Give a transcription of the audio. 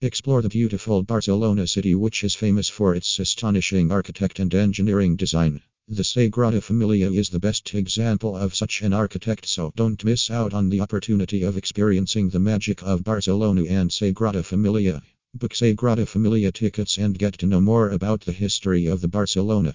Explore the beautiful Barcelona city, which is famous for its astonishing architect and engineering design. The Sagrada Familia is the best example of such an architect, so don't miss out on the opportunity of experiencing the magic of Barcelona and Sagrada Familia. Book Sagrada Familia tickets and get to know more about the history of the Barcelona.